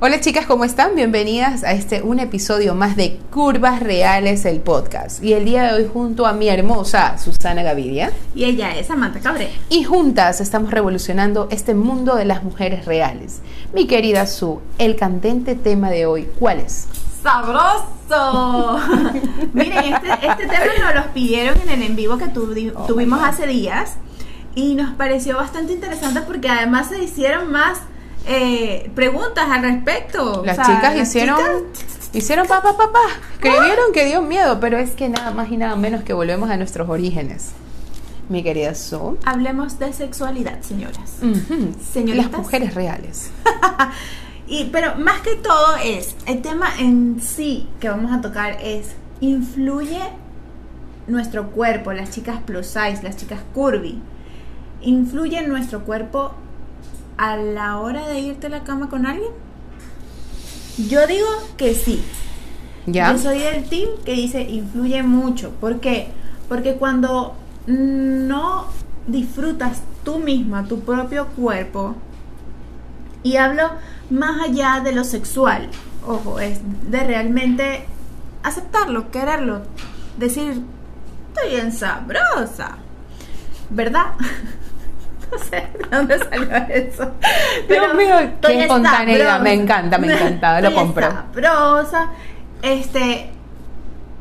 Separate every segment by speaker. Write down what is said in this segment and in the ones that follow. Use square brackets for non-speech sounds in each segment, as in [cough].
Speaker 1: Hola chicas, ¿cómo están? Bienvenidas a este un episodio más de Curvas Reales, el podcast. Y el día de hoy junto a mi hermosa Susana Gaviria.
Speaker 2: Y ella es Samantha Cabrera.
Speaker 1: Y juntas estamos revolucionando este mundo de las mujeres reales. Mi querida Su, el candente tema de hoy, ¿cuál es?
Speaker 2: ¡Sabroso! [laughs] Miren, este, este tema nos los pidieron en el en vivo que
Speaker 1: Oh,
Speaker 2: tuvimos hace días y nos pareció bastante interesante porque además se hicieron más eh, preguntas al respecto.
Speaker 1: Las
Speaker 2: O sea,
Speaker 1: chicas
Speaker 2: las
Speaker 1: hicieron...
Speaker 2: chicas-
Speaker 1: Hicieron papá, papá, escribieron que dio miedo, pero es que nada más y nada menos que volvemos a nuestros orígenes. Mi querida Su.
Speaker 2: Hablemos de sexualidad, señoras. Señoritas.
Speaker 1: Las mujeres reales. [laughs]
Speaker 2: Y, pero más que todo es, el tema en sí que vamos a tocar es, influye nuestro cuerpo, las chicas plus size, las chicas curvy, influye nuestro cuerpo a la hora de irte a la cama con alguien? Yo digo que sí.
Speaker 1: ¿Ya?
Speaker 2: Yo soy del team que dice influye mucho. ¿Por qué? Porque cuando no disfrutas tú misma tu propio cuerpo, y hablo más allá de lo sexual, ojo, es de realmente aceptarlo, quererlo, decir, estoy bien sabrosa, ¿verdad? [laughs] [laughs] No sé de dónde salió eso.
Speaker 1: Dios mío, qué espontaneidad, me encanta, me encanta, lo compro.
Speaker 2: sabrosa. Este,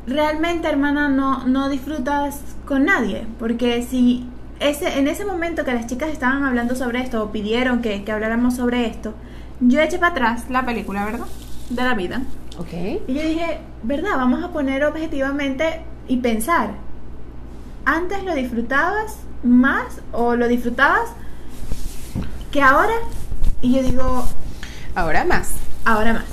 Speaker 2: realmente, hermana, no, no disfrutas con nadie. Porque si ese, en ese momento que las chicas estaban hablando sobre esto o pidieron que, que habláramos sobre esto, yo eché para atrás la película, ¿verdad? De la vida.
Speaker 1: Ok.
Speaker 2: Y yo dije, ¿verdad? Vamos a poner objetivamente y pensar. ¿Antes lo disfrutabas más o lo disfrutabas que ahora? Y yo digo,
Speaker 1: Ahora más.
Speaker 2: ahora más.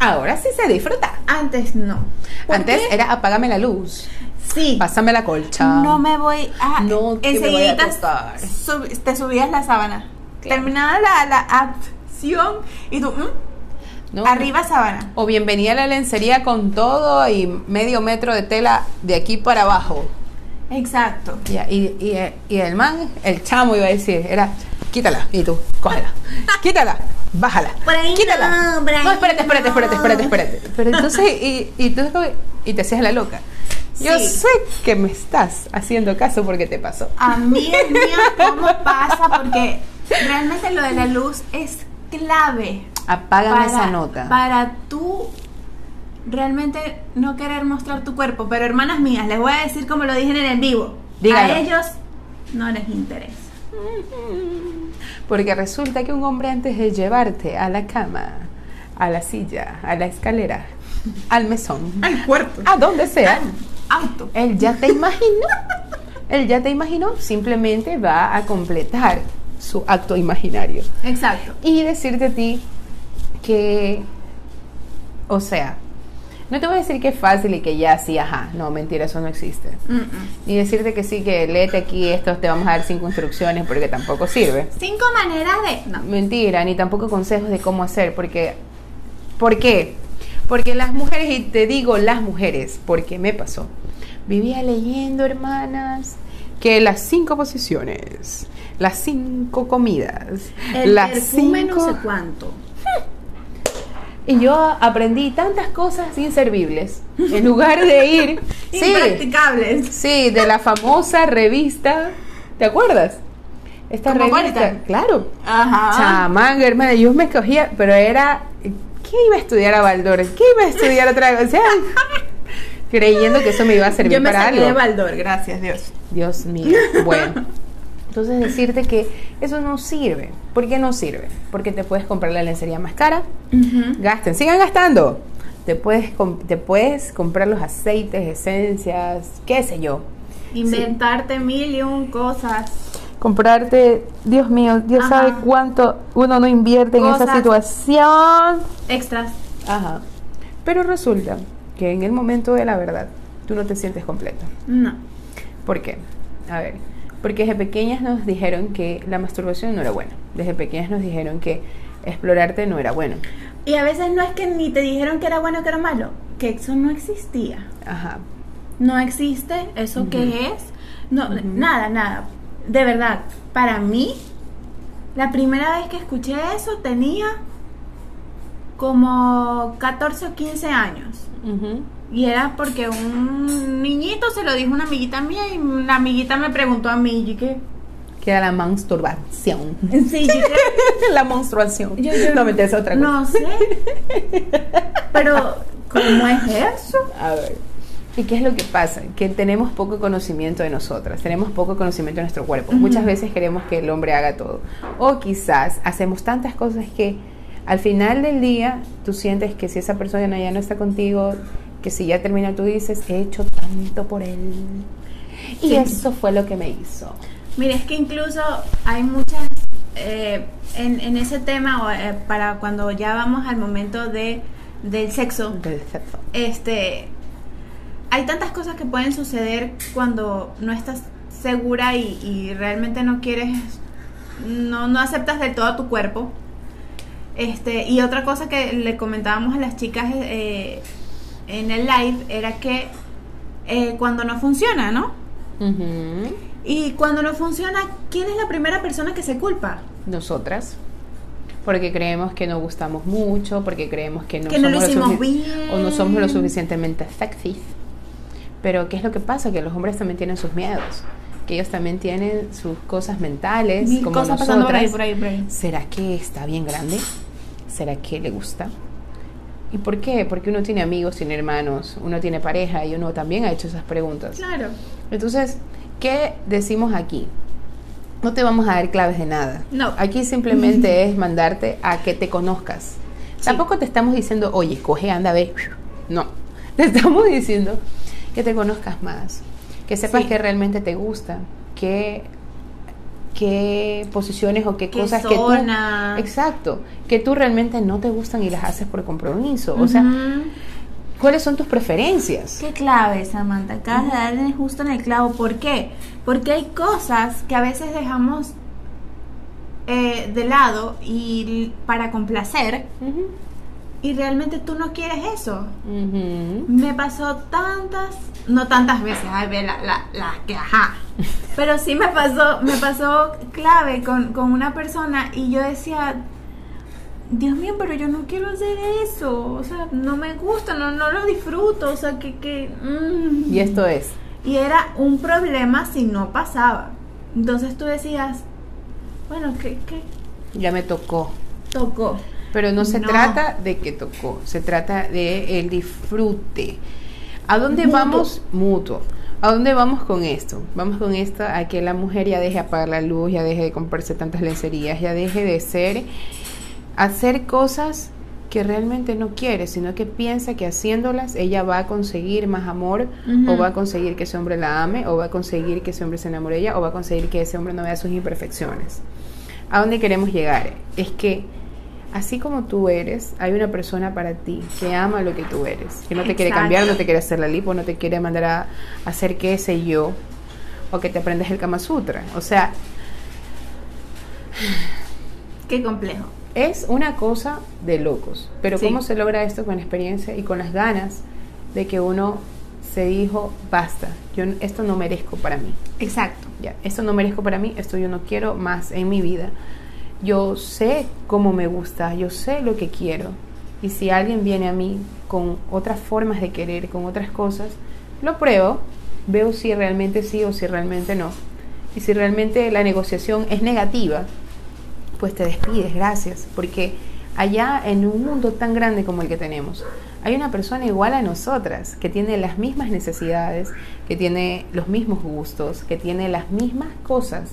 Speaker 1: Ahora sí se disfruta.
Speaker 2: Antes no. ¿Por
Speaker 1: Antes
Speaker 2: qué?
Speaker 1: era apágame la luz,
Speaker 2: Sí.
Speaker 1: pásame la colcha.
Speaker 2: No me voy a.
Speaker 1: No me vaya a
Speaker 2: sub- te subías la sábana.
Speaker 1: Claro.
Speaker 2: Terminaba la, la acción y tú, ¿mm?
Speaker 1: No.
Speaker 2: arriba sábana.
Speaker 1: O bienvenida a la lencería con todo y medio metro de tela de aquí para abajo.
Speaker 2: Exacto.
Speaker 1: Y, y, y el man, el chamo iba a decir, era, quítala, y tú, cógela, [laughs] quítala, bájala,
Speaker 2: Por ahí
Speaker 1: quítala.
Speaker 2: no, por ahí
Speaker 1: no, espérate, espérate, espérate, espérate, espérate. Pero entonces, y, y tú y te hacías la loca. Yo
Speaker 2: Sí.
Speaker 1: sé que me estás haciendo caso porque te pasó.
Speaker 2: A mí es [laughs] mío cómo pasa porque realmente lo de la luz es clave.
Speaker 1: Apágame esa nota.
Speaker 2: Para tú realmente no querer mostrar tu cuerpo. Pero hermanas mías, les voy a decir como lo dije en el vivo.
Speaker 1: Dígalo.
Speaker 2: A ellos no les interesa.
Speaker 1: Porque resulta que un hombre antes de llevarte a la cama, a la silla, a la escalera, al mesón,
Speaker 2: Al cuarto.
Speaker 1: a donde sea,
Speaker 2: Auto.
Speaker 1: Él ya te imaginó. Él ya te imaginó. Simplemente va a completar su acto imaginario.
Speaker 2: Exacto.
Speaker 1: Y decirte a ti que, o sea, no te voy a decir que es fácil y que ya sí, ajá. No, mentira, eso no existe.
Speaker 2: Mm, mm.
Speaker 1: Ni decirte que sí, que léete aquí esto, te vamos a dar cinco instrucciones porque tampoco sirve.
Speaker 2: Cinco maneras de. No.
Speaker 1: Mentira, ni tampoco consejos de cómo hacer, porque ¿por qué? Porque las mujeres, y te digo las mujeres, porque me pasó. Vivía leyendo, hermanas, que las cinco posiciones, las cinco comidas,
Speaker 2: El
Speaker 1: las
Speaker 2: perfume
Speaker 1: cinco...
Speaker 2: no sé cuánto.
Speaker 1: Y yo aprendí tantas cosas inservibles. En lugar de ir... [laughs] sí,
Speaker 2: Impracticables.
Speaker 1: Sí, de la famosa revista, ¿te acuerdas? Esta revista, claro.
Speaker 2: Ajá.
Speaker 1: Chamán, hermana, yo me escogía, pero era, ¿qué iba a estudiar a Baldor? ¿Qué iba a estudiar otra vez? O sea, creyendo que eso me iba a servir
Speaker 2: Yo me
Speaker 1: para algo.
Speaker 2: de Baldor, gracias Dios.
Speaker 1: Dios mío, bueno. Entonces decirte que eso no sirve. ¿Por qué no sirve? Porque te puedes comprar la lencería más cara, gasten, sigan gastando. Te puedes, te puedes comprar los aceites, esencias, qué sé yo.
Speaker 2: Inventarte mil y un cosas.
Speaker 1: Comprarte, Dios mío, Dios
Speaker 2: Ajá.
Speaker 1: sabe cuánto uno no invierte en esa
Speaker 2: Cosas.
Speaker 1: situación.
Speaker 2: Extras.
Speaker 1: Ajá. Pero resulta que en el momento de la verdad, tú no te sientes completo.
Speaker 2: No.
Speaker 1: ¿Por qué? A ver, porque desde pequeñas nos dijeron que la masturbación no era buena. Desde pequeñas nos dijeron que explorarte no era bueno.
Speaker 2: Y a veces no es que ni te dijeron que era bueno o que era malo, que eso no existía.
Speaker 1: Ajá.
Speaker 2: No existe eso que es. No, nada, nada. De verdad, para mí, la primera vez que escuché eso tenía como 14 o 15 años.
Speaker 1: Ujú.
Speaker 2: Y era porque un niñito se lo dijo a una amiguita mía y la amiguita me preguntó a mí, ¿y qué?
Speaker 1: Que era la menstruación.
Speaker 2: Sí, [laughs]
Speaker 1: la menstruación.
Speaker 2: Yo- yo-
Speaker 1: no, me es otra cosa.
Speaker 2: No sé. Pero, ¿cómo es eso?
Speaker 1: A ver. ¿Y qué es lo que pasa? Que tenemos poco conocimiento de nosotras, tenemos poco conocimiento de nuestro cuerpo. Muchas veces queremos que el hombre haga todo. O quizás hacemos tantas cosas que al final del día tú sientes que si esa persona ya no está contigo, que si ya termina tú dices, he hecho tanto por él. Y
Speaker 2: Sí.
Speaker 1: eso fue lo que me hizo.
Speaker 2: Mire, es que incluso hay muchas, eh, en, en ese tema, eh, para cuando ya vamos al momento de, del sexo,
Speaker 1: Perfecto.
Speaker 2: este, hay tantas cosas que pueden suceder cuando no estás segura y, y realmente no quieres, no, no aceptas del todo tu cuerpo. Este, y otra cosa que le comentábamos a las chicas eh, en el live era que eh, cuando no funciona, ¿no? Y cuando no funciona, ¿quién es la primera persona que se culpa?
Speaker 1: Nosotras. Porque creemos que no gustamos mucho, porque creemos que no,
Speaker 2: Que no lo
Speaker 1: somos
Speaker 2: hicimos bien.
Speaker 1: O no somos lo suficientemente sexy. Pero ¿qué es lo que pasa? Que los hombres también tienen sus miedos. Que ellos también tienen sus cosas mentales,
Speaker 2: Mil
Speaker 1: como
Speaker 2: cosas pasando por ahí,
Speaker 1: nosotras.
Speaker 2: por ahí, por ahí.
Speaker 1: ¿Será que está bien grande? ¿Será que le gusta? ¿Y por qué? Porque uno tiene amigos, tiene hermanos, uno tiene pareja y uno también ha hecho esas preguntas.
Speaker 2: Claro.
Speaker 1: Entonces, ¿qué decimos aquí? No te vamos a dar claves de nada.
Speaker 2: No.
Speaker 1: Aquí simplemente [laughs] es mandarte a que te conozcas.
Speaker 2: Sí.
Speaker 1: Tampoco te estamos diciendo, oye, coge, anda, ve. No. [laughs] Te estamos diciendo que te conozcas más. Que sepas
Speaker 2: Sí.
Speaker 1: que realmente te gusta. Que qué posiciones o qué,
Speaker 2: Qué
Speaker 1: cosas
Speaker 2: zona.
Speaker 1: que tú exacto que tú realmente no te gustan y las haces por compromiso o sea cuáles son tus preferencias
Speaker 2: Qué clave, Samantha. Acabas de darle justo en el clavo. ¿Por qué? Porque hay cosas que a veces dejamos eh, de lado y para complacer
Speaker 1: Ujú.
Speaker 2: Y realmente tú no quieres eso. Me pasó tantas, no tantas veces, ay, ve la, la, la que ajá. [laughs] Pero sí me pasó, me pasó clave con, con una persona y yo decía, Dios mío, pero yo no quiero hacer eso. O sea, no me gusta, no, no lo disfruto. O sea, que... que mm.
Speaker 1: y esto es
Speaker 2: Y era un problema si no pasaba. Entonces tú decías, bueno, ¿qué, qué
Speaker 1: ya me tocó
Speaker 2: tocó?
Speaker 1: Pero no se
Speaker 2: No.
Speaker 1: trata de que tocó, se trata de el disfrute. ¿A dónde
Speaker 2: Mutuo.
Speaker 1: vamos? Mutuo. ¿A dónde vamos con esto? Vamos con esto a que la mujer ya deje de apagar la luz, ya deje de comprarse tantas lencerías, ya deje de ser, hacer cosas que realmente no quiere, sino que piensa que haciéndolas ella va a conseguir más amor, o va a conseguir que ese hombre la ame, o va a conseguir que ese hombre se enamore de ella, o va a conseguir que ese hombre no vea sus imperfecciones. ¿A dónde queremos llegar? Es que así como tú eres, hay una persona para ti que ama lo que tú eres, que no te quiere cambiar, no te quiere hacer la lipo, no te quiere mandar a, hacer qué sé yo, o que te aprendes el Kama Sutra. O sea,
Speaker 2: Qué complejo.
Speaker 1: es una cosa de locos. Pero
Speaker 2: Sí.
Speaker 1: ¿cómo se logra esto con experiencia y con las ganas de que uno se dijo, basta, yo esto no merezco para mí?
Speaker 2: Exacto.
Speaker 1: Ya, esto no merezco para mí, esto yo no quiero más en mi vida. Yo sé cómo me gusta, yo sé lo que quiero. Y si alguien viene a mí con otras formas de querer, con otras cosas, lo pruebo, veo si realmente sí o si realmente no. Y si realmente la negociación es negativa, pues te despides, gracias. Porque allá en un mundo tan grande como el que tenemos, hay una persona igual a nosotras, que tiene las mismas necesidades, que tiene los mismos gustos, que tiene las mismas cosas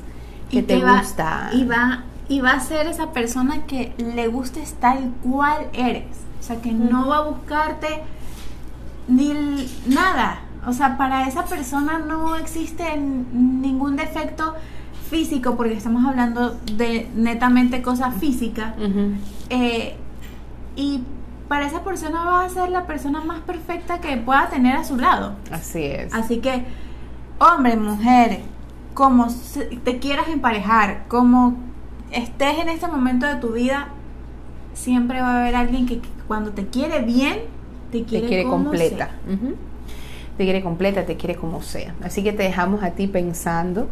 Speaker 1: que te
Speaker 2: va-
Speaker 1: gustan.
Speaker 2: Y va, y va a ser esa persona que le gustes tal cual eres. O sea, que no va a buscarte ni nada. O sea, para esa persona no existe ningún defecto físico, porque estamos hablando de netamente cosas físicas. Eh, y para esa persona va a ser la persona más perfecta que pueda tener a su lado.
Speaker 1: Así es.
Speaker 2: Así que, hombre, mujer, como te quieras emparejar, como estés en este momento de tu vida, siempre va a haber alguien que, que cuando te quiere bien, te
Speaker 1: te
Speaker 2: quiere,
Speaker 1: quiere
Speaker 2: como
Speaker 1: completa.
Speaker 2: sea.
Speaker 1: Te quiere completa, te quiere como sea. Así que te dejamos a ti pensando.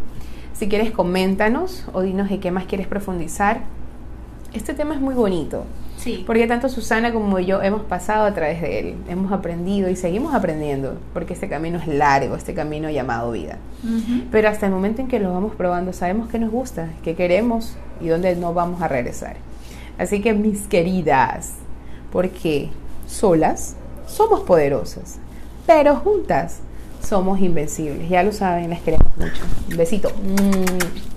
Speaker 1: Si quieres, coméntanos o dinos de qué más quieres profundizar. Este tema es muy bonito.
Speaker 2: Sí.
Speaker 1: Porque tanto Susana como yo hemos pasado a través de él, hemos aprendido y seguimos aprendiendo, porque este camino es largo, este camino llamado vida. Pero hasta el momento en que lo vamos probando, sabemos que nos gusta, que queremos y dónde no vamos a regresar. Así que mis queridas, porque solas somos poderosas, pero juntas somos invencibles. Ya lo saben, les queremos mucho. Un besito. Mm.